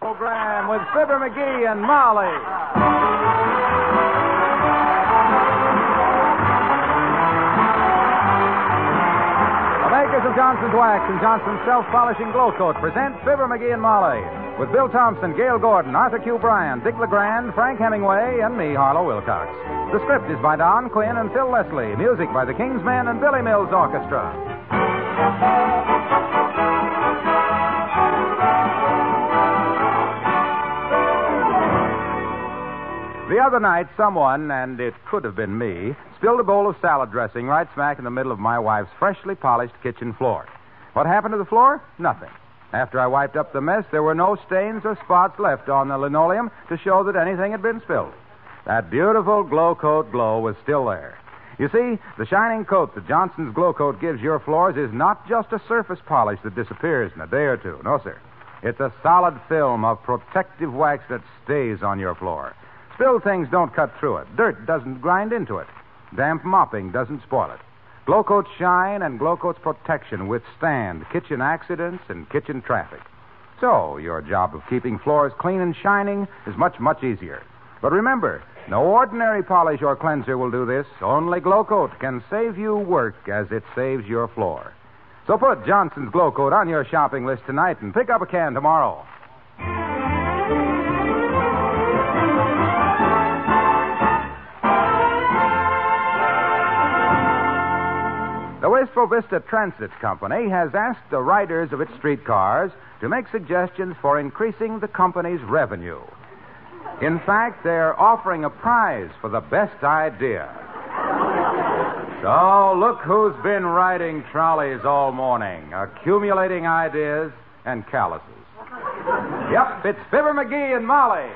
Program with Fibber McGee and Molly. The makers of Johnson's Wax and Johnson's Self-Polishing Glow Coat present Fibber McGee and Molly with Bill Thompson, Gale Gordon, Arthur Q. Bryan, Dick LeGrand, Frank Hemingway, and me, Harlow Wilcox. The script is by Don Quinn and Phil Leslie. Music by the King's Men and Billy Mills Orchestra. The other night, someone, and it could have been me, spilled a bowl of salad dressing right smack in the middle of my wife's freshly polished kitchen floor. What happened to the floor? Nothing. After I wiped up the mess, there were no stains or spots left on the linoleum to show that anything had been spilled. That beautiful glow coat glow was still there. You see, the shining coat that Johnson's Glow Coat gives your floors is not just a surface polish that disappears in a day or two. No, sir. It's a solid film of protective wax that stays on your floor. Spilled things don't cut through it. Dirt doesn't grind into it. Damp mopping doesn't spoil it. Glow Coat's shine and Glow Coat's protection withstand kitchen accidents and kitchen traffic. So, your job of keeping floors clean and shining is much, much easier. But remember, no ordinary polish or cleanser will do this. Only Glow Coat can save you work as it saves your floor. So put Johnson's Glow Coat on your shopping list tonight and pick up a can tomorrow. The Wistful Vista Transit Company has asked the riders of its streetcars to make suggestions for increasing the company's revenue. In fact, they're offering a prize for the best idea. So, look who's been riding trolleys all morning, accumulating ideas and calluses. Yep, it's Fibber McGee and Molly.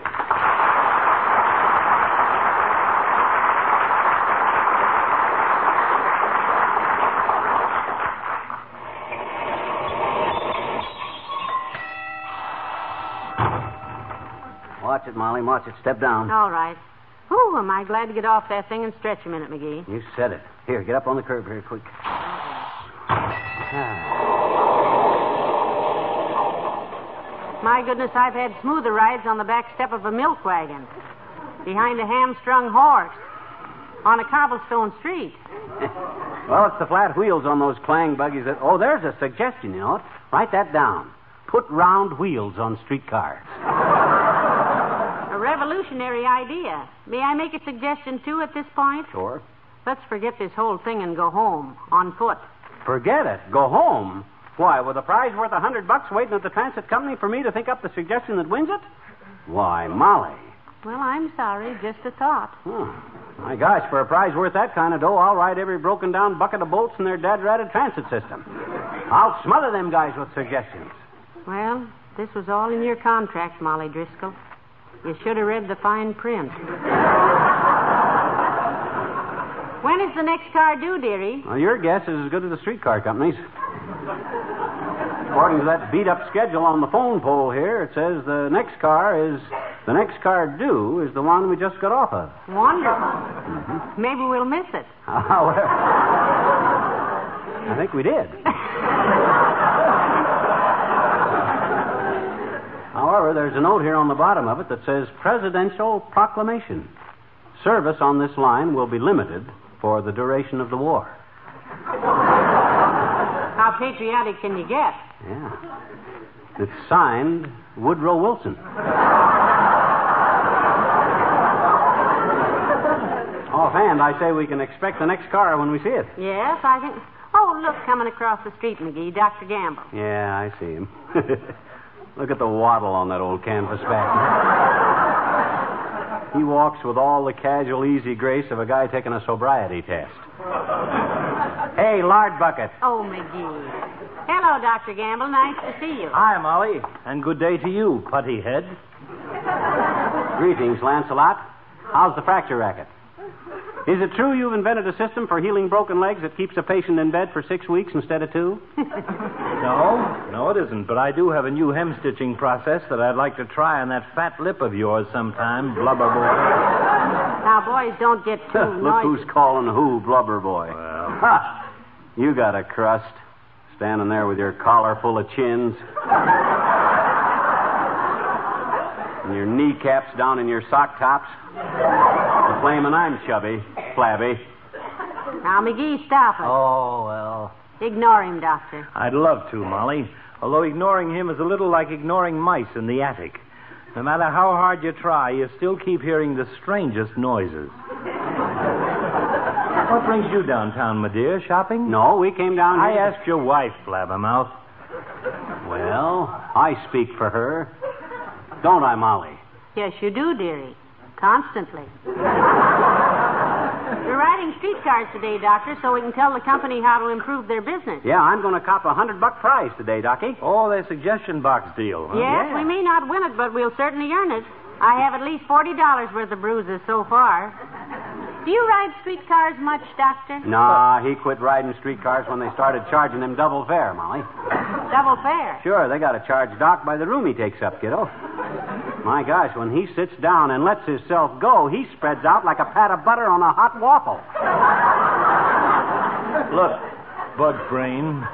It, Molly. Watch it. Step down. All right. Whew, am I glad to get off that thing and stretch a minute, McGee. You said it. Here, get up on the curb very quick. Ah. My goodness, I've had smoother rides on the back step of a milk wagon, behind a hamstrung horse, on a cobblestone street. well, it's the flat wheels on those clang buggies that. Oh, there's a suggestion, you know. Write that down. Put round wheels on streetcars. Revolutionary idea. May I make a suggestion, too, at this point? Sure. Let's forget this whole thing and go home on foot. Forget it. Go home. Why, with a prize worth a hundred bucks waiting at the transit company for me to think up the suggestion that wins it? Why, Molly. Well, I'm sorry. Just a thought. Oh, my gosh, for a prize worth that kind of dough, I'll ride every broken down bucket of bolts in their dad ratted transit system. I'll smother them guys with suggestions. Well, this was all in your contract, Molly Driscoll. You should have read the fine print. when is the next car due, dearie? Well, your guess is as good as the streetcar company's. According to that beat up schedule on the phone pole here, it says the next car is. The next car due is the one we just got off of. Wonderful. Mm-hmm. Maybe we'll miss it. However, I think we did. However, there's a note here on the bottom of it that says Presidential Proclamation. Service on this line will be limited for the duration of the war. How patriotic can you get? Yeah. It's signed Woodrow Wilson. Offhand, I say we can expect the next car when we see it. Yes, I think. Oh, look, coming across the street, McGee, Dr. Gamble. Yeah, I see him. Look at the waddle on that old canvas back. he walks with all the casual, easy grace of a guy taking a sobriety test. hey, lard bucket. Oh, McGee. Hello, Dr. Gamble. Nice to see you. Hi, Molly, and good day to you, putty head. Greetings, Lancelot. How's the fracture racket? Is it true you've invented a system for healing broken legs that keeps a patient in bed for six weeks instead of two? No, no, it isn't. But I do have a new hem stitching process that I'd like to try on that fat lip of yours sometime, blubber boy. Now, boys, don't get too Look noisy. who's calling who blubber boy. Well. Ha! You got a crust. Standing there with your collar full of chins. and your kneecaps down in your sock tops. And claiming I'm chubby, flabby. Now, McGee, stop it. Oh, well. Ignore him, Doctor. I'd love to, Molly. Although ignoring him is a little like ignoring mice in the attic. No matter how hard you try, you still keep hearing the strangest noises. what brings you downtown, my dear? Shopping? No, we came down I here. asked your wife, Blabbermouth. Well, I speak for her. Don't I, Molly? Yes, you do, dearie. Constantly. We're riding streetcars today, Doctor, so we can tell the company how to improve their business. Yeah, I'm going to cop a hundred buck prize today, Docky. Oh, their suggestion box deal. Huh? Yes, yeah. we may not win it, but we'll certainly earn it. I have at least forty dollars worth of bruises so far. Do you ride streetcars much, Doctor? Nah, he quit riding streetcars when they started charging him double fare, Molly. Double fare. Sure, they got to charge Doc by the room he takes up, kiddo. My gosh, when he sits down and lets himself go, he spreads out like a pat of butter on a hot waffle. Look, Bug Brain,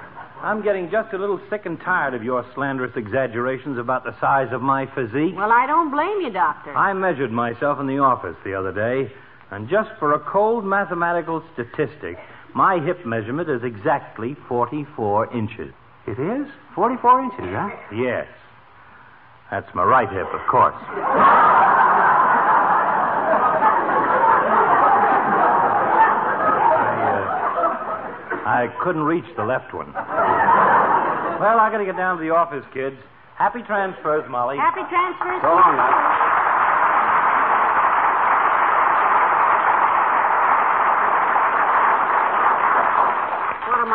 I'm getting just a little sick and tired of your slanderous exaggerations about the size of my physique. Well, I don't blame you, Doctor. I measured myself in the office the other day, and just for a cold mathematical statistic, my hip measurement is exactly 44 inches. It is? 44 inches, huh? Yes. That's my right hip, of course. I, uh, I couldn't reach the left one. Well, I gotta get down to the office, kids. Happy transfers, Molly. Happy transfers. So long, Doc.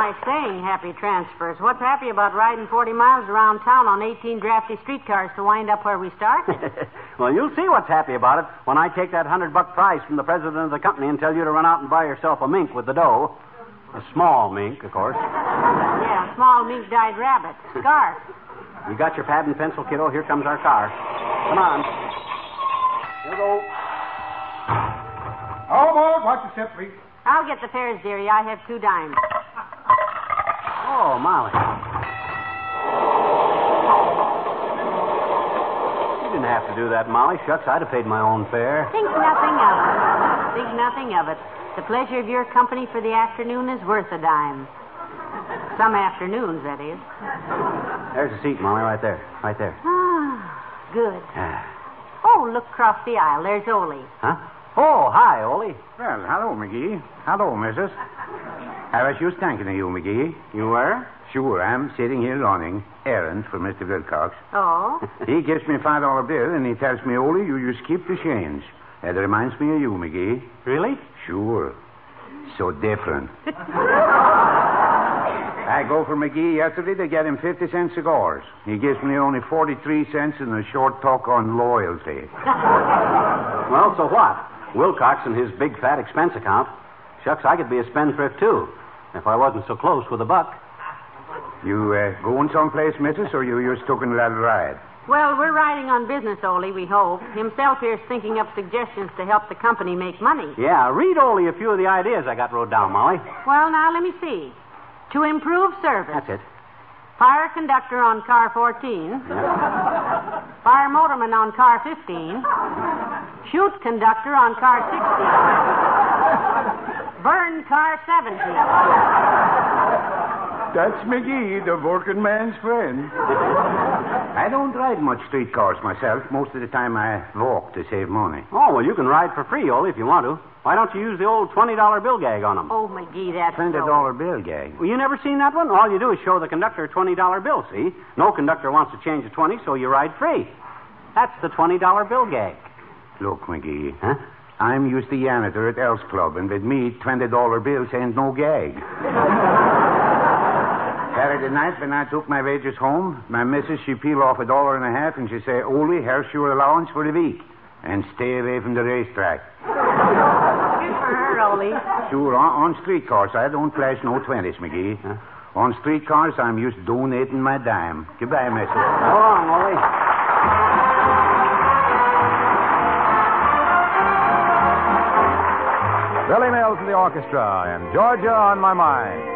What am I saying, happy transfers? What's happy about riding 40 miles around town on 18 drafty streetcars to wind up where we started? well, you'll see what's happy about it when I take that hundred buck prize from the president of the company and tell you to run out and buy yourself a mink with the dough. A small mink, of course. yeah, small mink dyed rabbit. Scarf. You got your pad and pencil, kiddo? Here comes our car. Come on. Here we go. All aboard. Watch your step, please. I'll get the fares, dearie. I have two dimes. Oh, Molly. You didn't have to do that, Molly. Shucks, I'd have paid my own fare. Think nothing of it. Think nothing of it. The pleasure of your company for the afternoon is worth a dime. Some afternoons, that is. There's a seat, Molly, right there. Right there. Ah, good. Ah. Oh, look across the aisle. There's Ole. Huh? Oh, hi, Ole. Well, hello, McGee. Hello, missus. I was just thinking of you, McGee. You were? Sure, I'm sitting here running errands for Mr. Wilcox. Oh? He gives me a five dollar bill and he tells me, Ole, you just keep the change. That reminds me of you, McGee. Really? Sure. So different. I go for McGee yesterday to get him 50 cent cigars. He gives me only 43 cents and a short talk on loyalty. Well, so what? Wilcox and his big fat expense account. Shucks, I could be a spendthrift, too, if I wasn't so close with a buck. You uh, going someplace, missus, or you just taking a little ride? Well, we're riding on business, Ole, we hope. Himself here's thinking up suggestions to help the company make money. Yeah, read Ole a few of the ideas I got wrote down, Molly. Well, now, let me see. To improve service. That's it. Fire conductor on car 14. Fire motorman on car 15. Shoot conductor on car 16. Burn car 17. That's McGee, the working man's friend. I don't ride much streetcars myself. Most of the time I walk to save money. Oh, well, you can ride for free, Ole, if you want to. Why don't you use the old $20 bill gag on them? Oh, McGee, that's Twenty so. bill gag. Well, you never seen that one? All you do is show the conductor a $20 bill, see? No conductor wants to change a 20, so you ride free. That's the $20 bill gag. Look, McGee. Huh? I'm used to janitor at Elks Club, and with me, twenty dollar bills ain't no gag. Saturday night, when I took my wages home, my missus, she peel off a dollar and a half, and she say, Ole, here's your allowance for the week. And stay away from the racetrack. Good for her, Ole. Sure, on, on streetcars, I don't flash no 20s, McGee. On streetcars, I'm used to donating my dime. Goodbye, missus. Go on, Ole. Billy Mills and the orchestra, and Georgia on my mind.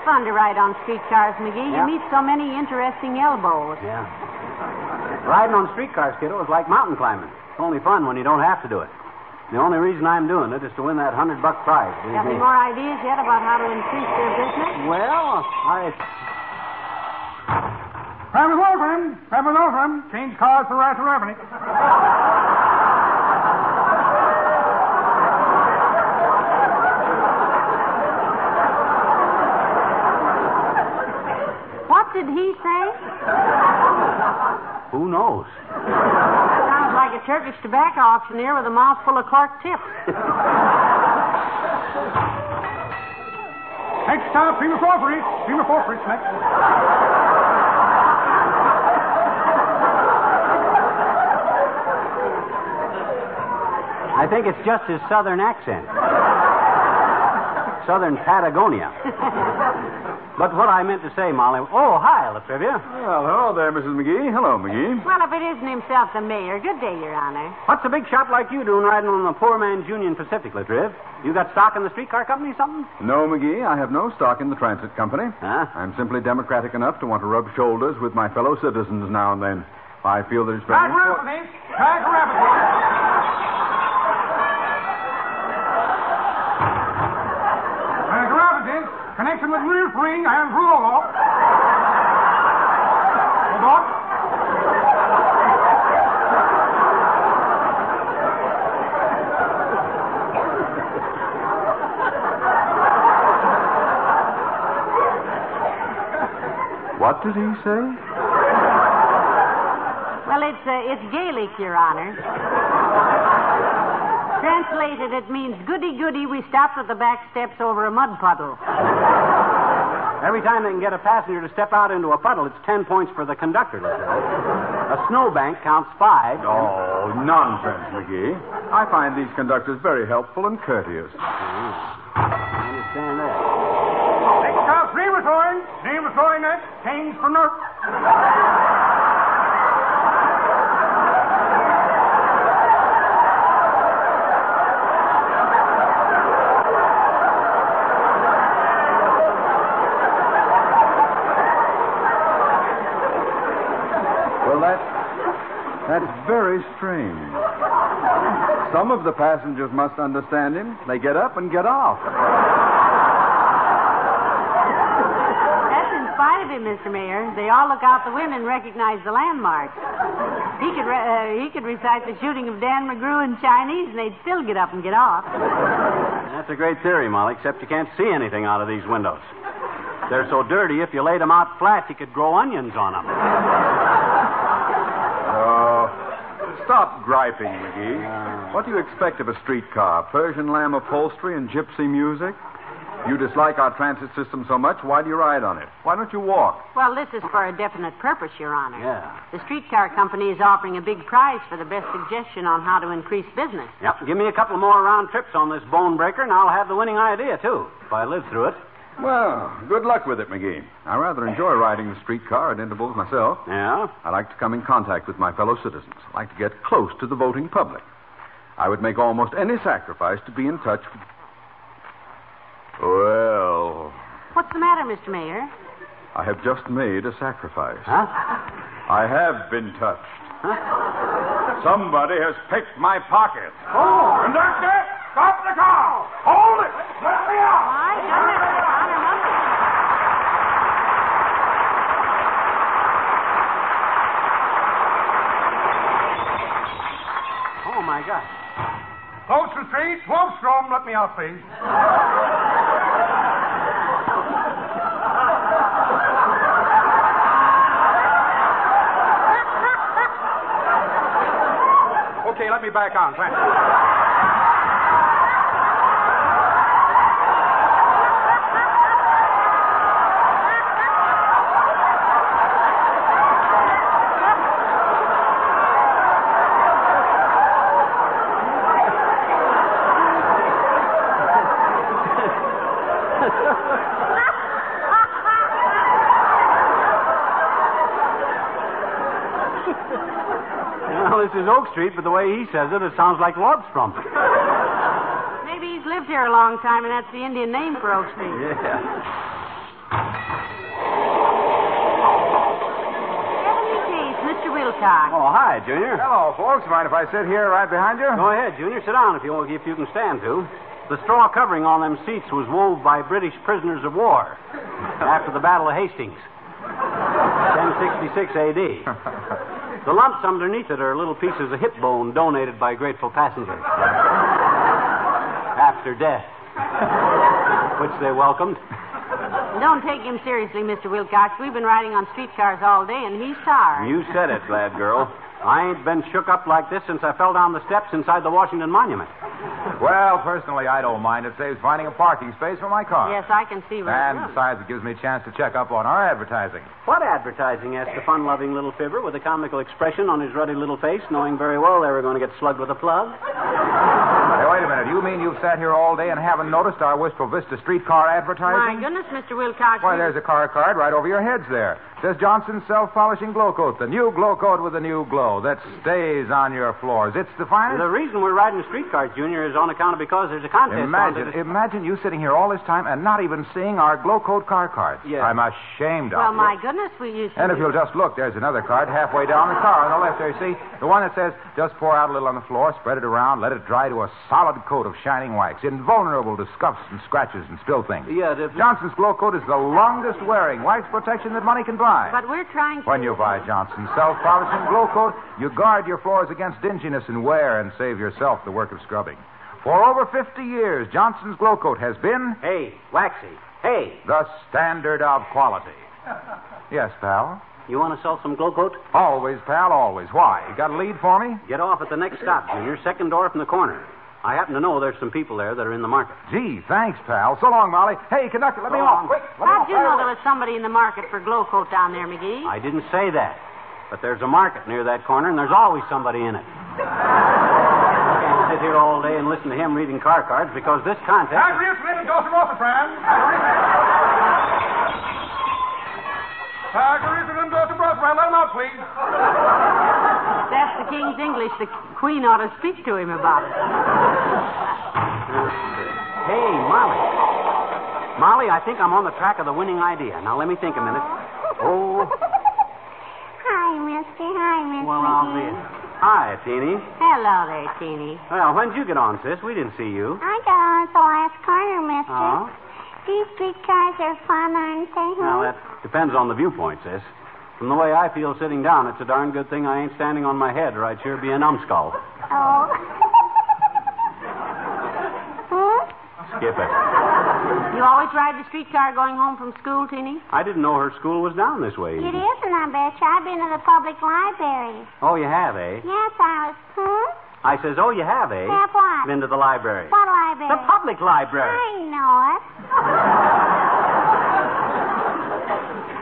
Of fun to ride on streetcars, McGee. Yeah. You meet so many interesting elbows. Yeah. Riding on streetcars, kiddo, is like mountain climbing. It's only fun when you don't have to do it. The only reason I'm doing it is to win that hundred buck prize. believe Got any more ideas yet about how to increase their business? Well, I. Travis Wolfram, Travis Wolfram, change cars for right to revenue. What did he say? Who knows? Sounds like a Turkish tobacco auctioneer with a mouth full of cork tips. Next stop, Prima Forfeit. Prima Forfeit, next. I think it's just his southern accent. southern Patagonia. but what I meant to say, Molly. Oh, hi, La Trivia. Well, hello there, Mrs. McGee. Hello, McGee. Well, if it isn't himself, the mayor. Good day, Your Honor. What's a big shot like you doing riding on the poor man's Union Pacific, La Triv? You got stock in the streetcar company, something? No, McGee, I have no stock in the transit company. Huh? I'm simply democratic enough to want to rub shoulders with my fellow citizens now and then. I feel that it's very Track important. rapidly. Track rapidly. Track rapidly. Connection with rear spring and roll off. Hold on. What did he say? Well, it's uh, it's Gaelic, Your Honor. Translated, it means goody goody. We stopped at the back steps over a mud puddle. Every time they can get a passenger to step out into a puddle, it's ten points for the conductor, La Triv. A snowbank counts five. Oh, nonsense, McGee. I find these conductors very helpful and courteous. I understand that. Next stop, Prima Towing. Prima Towing next. Change for Newark. Very strange. Some of the passengers must understand him. They get up and get off. That's in spite of him, Mr. Mayor. They all look out the window and recognize the landmarks. He could re- uh, he could recite the shooting of Dan McGrew in Chinese, and they'd still get up and get off. That's a great theory, Molly, except you can't see anything out of these windows. They're so dirty, if you laid them out flat, you could grow onions on them. Stop griping, McGee. What do you expect of a streetcar? Persian lamb upholstery and gypsy music? You dislike our transit system so much, why do you ride on it? Why don't you walk? Well, this is for a definite purpose, Your Honor. Yeah. The streetcar company is offering a big prize for the best suggestion on how to increase business. Yep, give me a couple more round trips on this bone breaker, and I'll have the winning idea, too, if I live through it. Well, good luck with it, McGee. I rather enjoy riding the streetcar at intervals myself. Yeah? I like to come in contact with my fellow citizens. I like to get close to the voting public. I would make almost any sacrifice to be in touch with. Well, What's the matter, Mr. Mayor? I have just made a sacrifice. Huh? I have been touched. Huh? Somebody has picked my pocket. Oh, conductor, stop the car. Hold it. Let me out. My goodness, Your Honor, look. Oh, my God. Close the street. Wolfstrom, let me out, please. Okay, let me back on. Thanks. Is Oak Street, but the way he says it, it sounds like Lobstrom. Maybe he's lived here a long time, and that's the Indian name for Oak Street. Yeah. Ebony Case, Mr. Wilcox. Oh, hi, Junior. Hello, folks. Mind if I sit here right behind you? Go ahead, Junior. Sit down if you if you can stand to. The straw covering on them seats was wove by British prisoners of war after the Battle of Hastings, 1066 A.D. The lumps underneath it are little pieces of hip bone donated by grateful passengers after death, which they welcomed. Don't take him seriously, Mr. Wilcox. We've been riding on streetcars all day, and he's tired. You said it, lad girl. I ain't been shook up like this since I fell down the steps inside the Washington Monument. Well, personally, I don't mind. It saves finding a parking space for my car. Yes, I can see right And through. besides, it gives me a chance to check up on our advertising. What advertising? asked the fun loving little fibber with a comical expression on his ruddy little face, knowing very well they were going to get slugged with a plug. Hey, wait a minute. You mean you've sat here all day and haven't noticed our Wistful Vista streetcar advertising? My advertising? goodness, Mr. Wilcox. Why, there's a car card right over your heads there. Says Johnson's self-polishing glow coat. The new glow coat with the new glow that stays on your floors. It's the finest. The reason we're riding streetcars, Junior, is on account of because there's a contest. Imagine, to imagine you sitting here all this time and not even seeing our glow coat car cards. Yeah. I'm ashamed of Well, you. my goodness, we used to. And if you'll just look, there's another card halfway down the car on the left there. See the one that says, "Just pour out a little on the floor, spread it around, let it dry to a solid coat of shining wax, invulnerable to scuffs and scratches and spill things." Yeah, the- Johnson's Glow Coat is the longest wearing wax protection that money can buy. But we're trying to. When you buy Johnson's self-polishing glow coat, you guard your floors against dinginess and wear and save yourself the work of scrubbing. For over 50 years, Johnson's glow coat has been Hey, Waxy. Hey, the standard of quality. Yes, pal. you want to sell some glow coat? Always, pal, always. Why? You got a lead for me? Get off at the next stop, Junior. Second door from the corner. I happen to know there's some people there that are in the market. Gee, thanks, pal. So long, Molly. Hey, conductor, let me So off. Quick, let How'd off. you know there was somebody in the market for glow coat down there, McGee? I didn't say that. But there's a market near that corner, and there's always somebody in it. I can't sit here all day and listen to him reading car cards because this contest. Agrius and Dawson Rosafran. Agrius and Dawson Rosafran, let him out, please. That's the King's English. The Queen ought to speak to him about it. Hey, Molly. Molly, I think I'm on the track of the winning idea. Now, let me think a minute. Oh, Hi, mister. Hi, mister. well, I'll be. Hi, Teeny. Hello there, Teeny. Well, when'd you get on, sis? We didn't see you. I got on at the last corner, mister. Oh? These streetcars are fun, aren't they? Well, that depends on the viewpoint, sis. From the way I feel sitting down, it's a darn good thing I ain't standing on my head, or I'd sure be a numbskull. Oh. hmm? Skip it. You always ride the streetcar going home from school, Teeny? I didn't know her school was down this way. It isn't, I bet you. I've been to the public library. Oh, you have, eh? Yes, I was. Hmm? I says, oh, you have, eh? Have what? Been to the library. What library? The public library. I know it.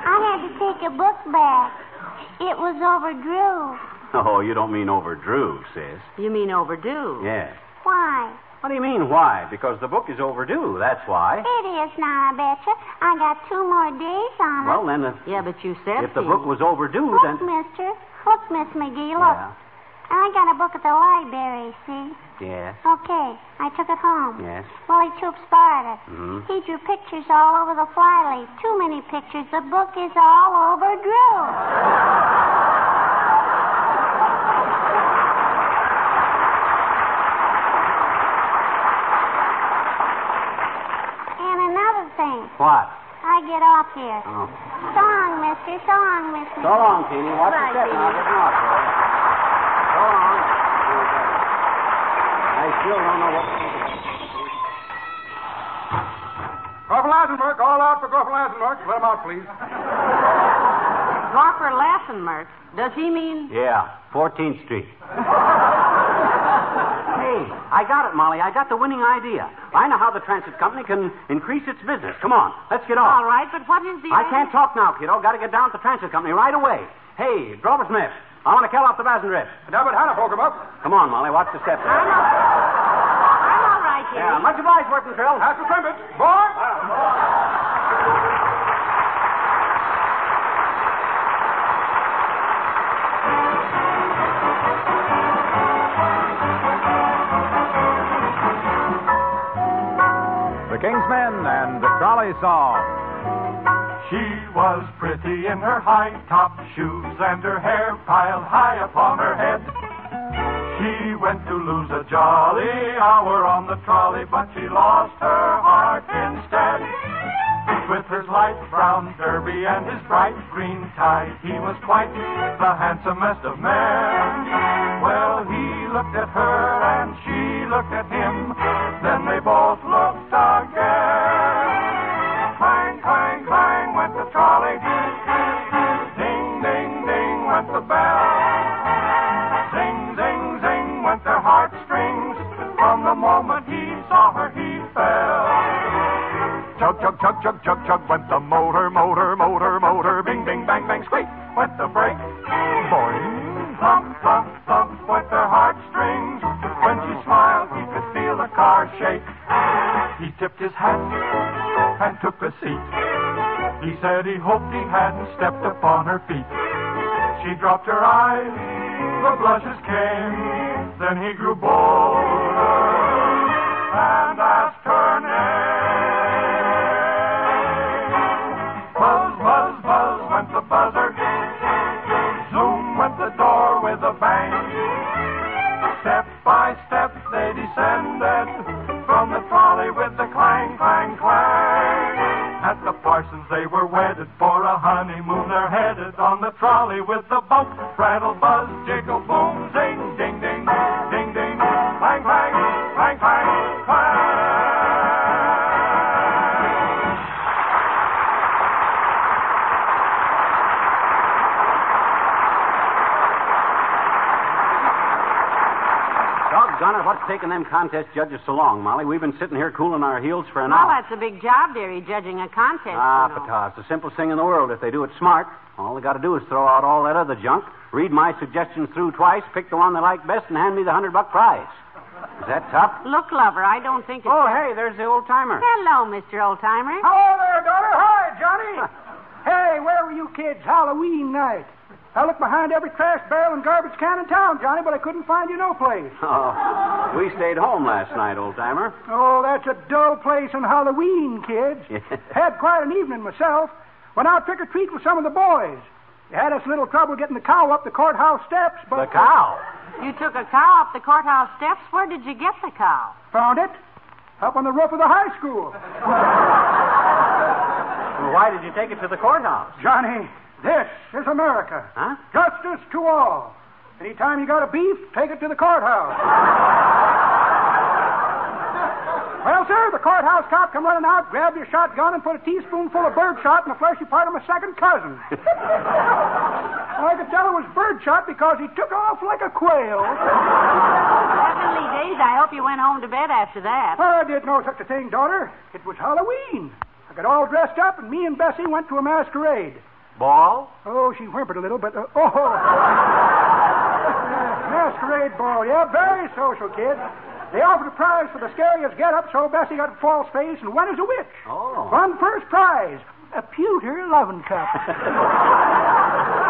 I had to take a book back. It was overdue. Oh, you don't mean overdrew, sis. You mean overdue? Yeah. Why? What do you mean, why? Because the book is overdue, that's why. It is now, I betcha. I got two more days on it. Well, then, if, Yeah, but you said if the book was overdue, Look, then. mister. Look, Miss McGee, look. Yeah. I got a book at the library, see? Yes. Okay. I took it home. Yes. Willie Troops borrowed it. Mhm. He drew pictures all over the flyleaf. Too many pictures. The book is all overdue. And another thing. What? I get off here. Oh. So long, mister. So long, mister. So long, Teeny. Watch Bye, your step now. Teeny. Getting off there. So long. I still don't know what. Corporal Eisenberg, all out for Corporal Eisenberg. Let him out, please. Dropper Lassenmark. Does he mean? Yeah, 14th Street. Hey, I got it, Molly. I got the winning idea. I know how the transit company can increase its business. Come on, let's get off. All right, but what is the. I can't talk now, kiddo. Got to get down to the transit company right away. Hey, Drover Smith, I want to kill off the Basendrift. David Hannah, poke him up. Come on, Molly. Watch the steps. I'm all, I'm all right, Teeny. Yeah, much obliged, working Trill. Ask for Crimpet. Boy! The King's Men and the Trolley Song. She was pretty in her high top shoes and her hair piled high upon her head. She went to lose a jolly hour on the trolley, but she lost her heart instead. With his light brown derby and his bright green tie, he was quite the handsomest of men. Well, he looked at her and she looked at him, hat and took a seat. He said he hoped he hadn't stepped upon her feet. She dropped her eyes, the blushes came. Then he grew bolder and asked her name. Buzz, buzz, buzz went the buzzer. Zoom went the door with a bang. Step by step they were wedded for a honeymoon. They're headed on the trolley with the boat. Rattle, Doggone it, what's taking them contest judges so long, Molly? We've been sitting here cooling our heels for an hour. Well, hour. that's a big job, dearie, judging a contest. Ah, you know. pata, it's the simplest thing in the world if they do it smart. All they got to do is throw out all that other junk, read my suggestions through twice, pick the one they like best, and hand me the hundred buck prize. Is that tough? Look, lover, I don't think it's. Oh, hey, there's the old timer. Hello, Mr. Old Oldtimer. Hello there, daughter. Hi, Johnny. hey, where were you kids Halloween night? I looked behind every trash barrel and garbage can in town, Johnny, but I couldn't find you no place. Oh, we stayed home last night, old timer. Oh, that's a dull place on Halloween, kids. Had quite an evening myself. Went out trick or treat with some of the boys. They had us a little trouble getting the cow up the courthouse steps, but The cow. You took a cow up the courthouse steps. Where did you get the cow? Found it up on the roof of the high school. Well, why did you take it to the courthouse? Johnny, this is America. Huh? Justice to all. Anytime you got a beef, take it to the courthouse. well, sir, the courthouse cop come running out, grabbed your shotgun, and put a teaspoonful of bird shot in the fleshy part of my second cousin. I could tell it was bird shot because he took off like a quail. Heavenly days, I hope you went home to bed after that. I did no such a thing, daughter. It was Halloween. I got all dressed up, and me and Bessie went to a masquerade. Ball? Oh, she whimpered a little, but uh, oh, masquerade ball. Yeah, very social, kid. They offered a prize for the scariest get-up, so Bessie got a false face and went as a witch. Oh. Won first prize, a pewter loving cup.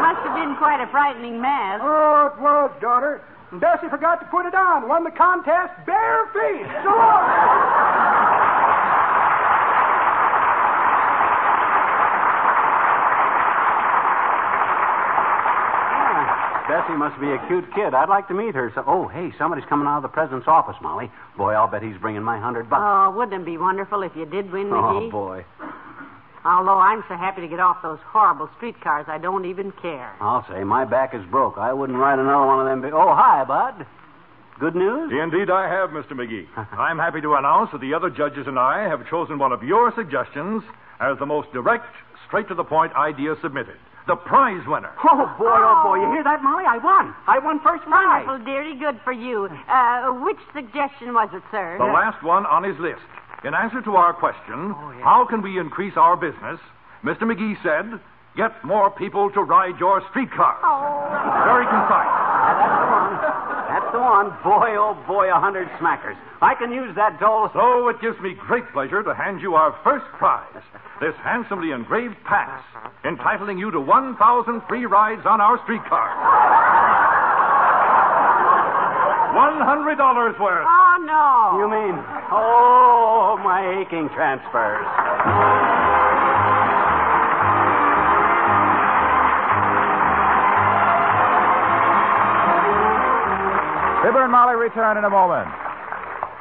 Must have been quite a frightening mess. oh, it was, daughter. And Bessie forgot to put it on. Won the contest barefaced. So long. Bessie must be a cute kid. I'd like to meet her. So, oh, hey, somebody's coming out of the president's office, Molly. Boy, I'll bet he's bringing my hundred bucks. Oh, wouldn't it be wonderful if you did win, McGee? Oh, McGee? boy. Although I'm so happy to get off those horrible streetcars, I don't even care. I'll say my back is broke. I wouldn't ride another one of them. Big... Oh, hi, Bud. Good news? Indeed, I have, Mr. McGee. I'm happy to announce that the other judges and I have chosen one of your suggestions as the most direct, straight to the point idea submitted. The prize winner. Oh, boy, oh, boy. You hear that, Molly? I won. I won first prize. Wonderful, dearie. Good for you. Uh, which suggestion was it, sir? The last one on his list. In answer to our question, how can we increase our business? Mr. McGee said, get more people to ride your streetcar. Oh. Very concise. That's the one. That's on. Boy, oh, boy, a hundred smackers. I can use that doll. So it gives me great pleasure to hand you our first prize. This handsomely engraved pass, entitling you to 1,000 free rides on our streetcar. $100 worth. Oh, no. You mean, oh, my aching transfers. Fibber and Molly return in a moment.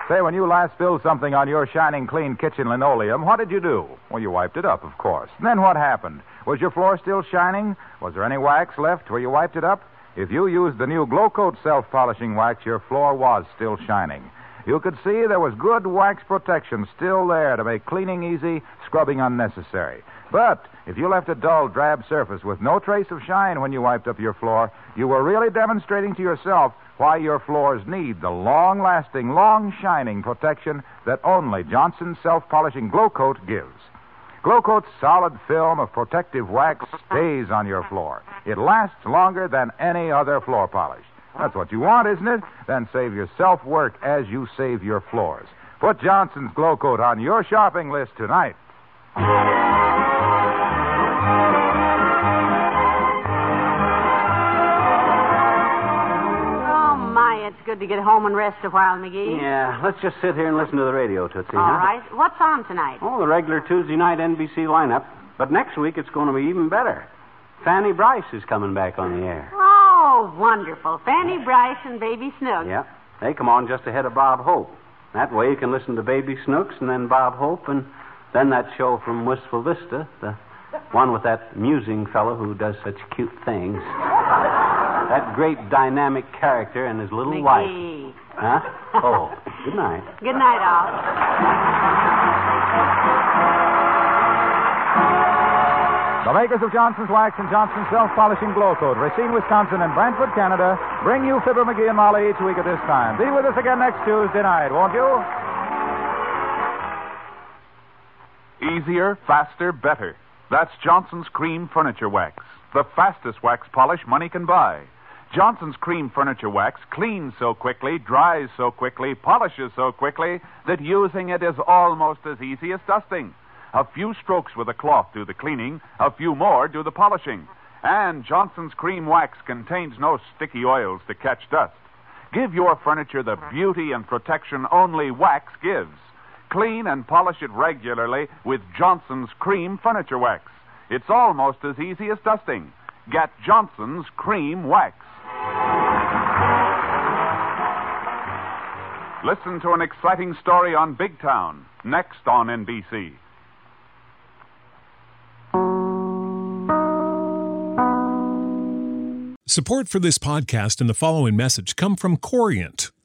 Say, when you last spilled something on your shining clean kitchen linoleum, what did you do? Well, you wiped it up, of course. Then what happened? Was your floor still shining? Was there any wax left where you wiped it up? If you used the new Glow Coat self-polishing wax, your floor was still shining. You could see there was good wax protection still there to make cleaning easy, scrubbing unnecessary. But if you left a dull, drab surface with no trace of shine when you wiped up your floor, you were really demonstrating to yourself why your floors need the long lasting, long shining protection that only Johnson's self polishing Glow Coat gives. Glow Coat's solid film of protective wax stays on your floor. It lasts longer than any other floor polish. That's what you want, isn't it? Then save yourself work as you save your floors. Put Johnson's Glow Coat on your shopping list tonight. Good to get home and rest a while, McGee. Yeah, let's just sit here and listen to the radio, Tootsie. All huh? right. What's on tonight? Oh, the regular Tuesday night NBC lineup. But next week it's going to be even better. Fanny Brice is coming back on the air. Oh, wonderful. Fanny Brice and Baby Snooks. Yeah. They come on just ahead of Bob Hope. That way you can listen to Baby Snooks and then Bob Hope and then that show from Wistful Vista, the one with that musing fellow who does such cute things. That great dynamic character and his little wife. McGee. Huh? Oh, good night. Good night, all. The makers of Johnson's Wax and Johnson's Self Polishing Glow Coat, Racine, Wisconsin, and Brantford, Canada, bring you Fibber McGee and Molly each week at this time. Be with us again next Tuesday night, won't you? Easier, faster, better. That's Johnson's Cream Furniture Wax, the fastest wax polish money can buy. Johnson's Cream Furniture Wax cleans so quickly, dries so quickly, polishes so quickly that using it is almost as easy as dusting. A few strokes with a cloth do the cleaning, a few more do the polishing. And Johnson's Cream Wax contains no sticky oils to catch dust. Give your furniture the beauty and protection only wax gives. Clean and polish it regularly with Johnson's Cream Furniture Wax. It's almost as easy as dusting. Get Johnson's Cream Wax. Listen to an exciting story on Big Town, next on NBC. Support for this podcast and the following message come from Corient.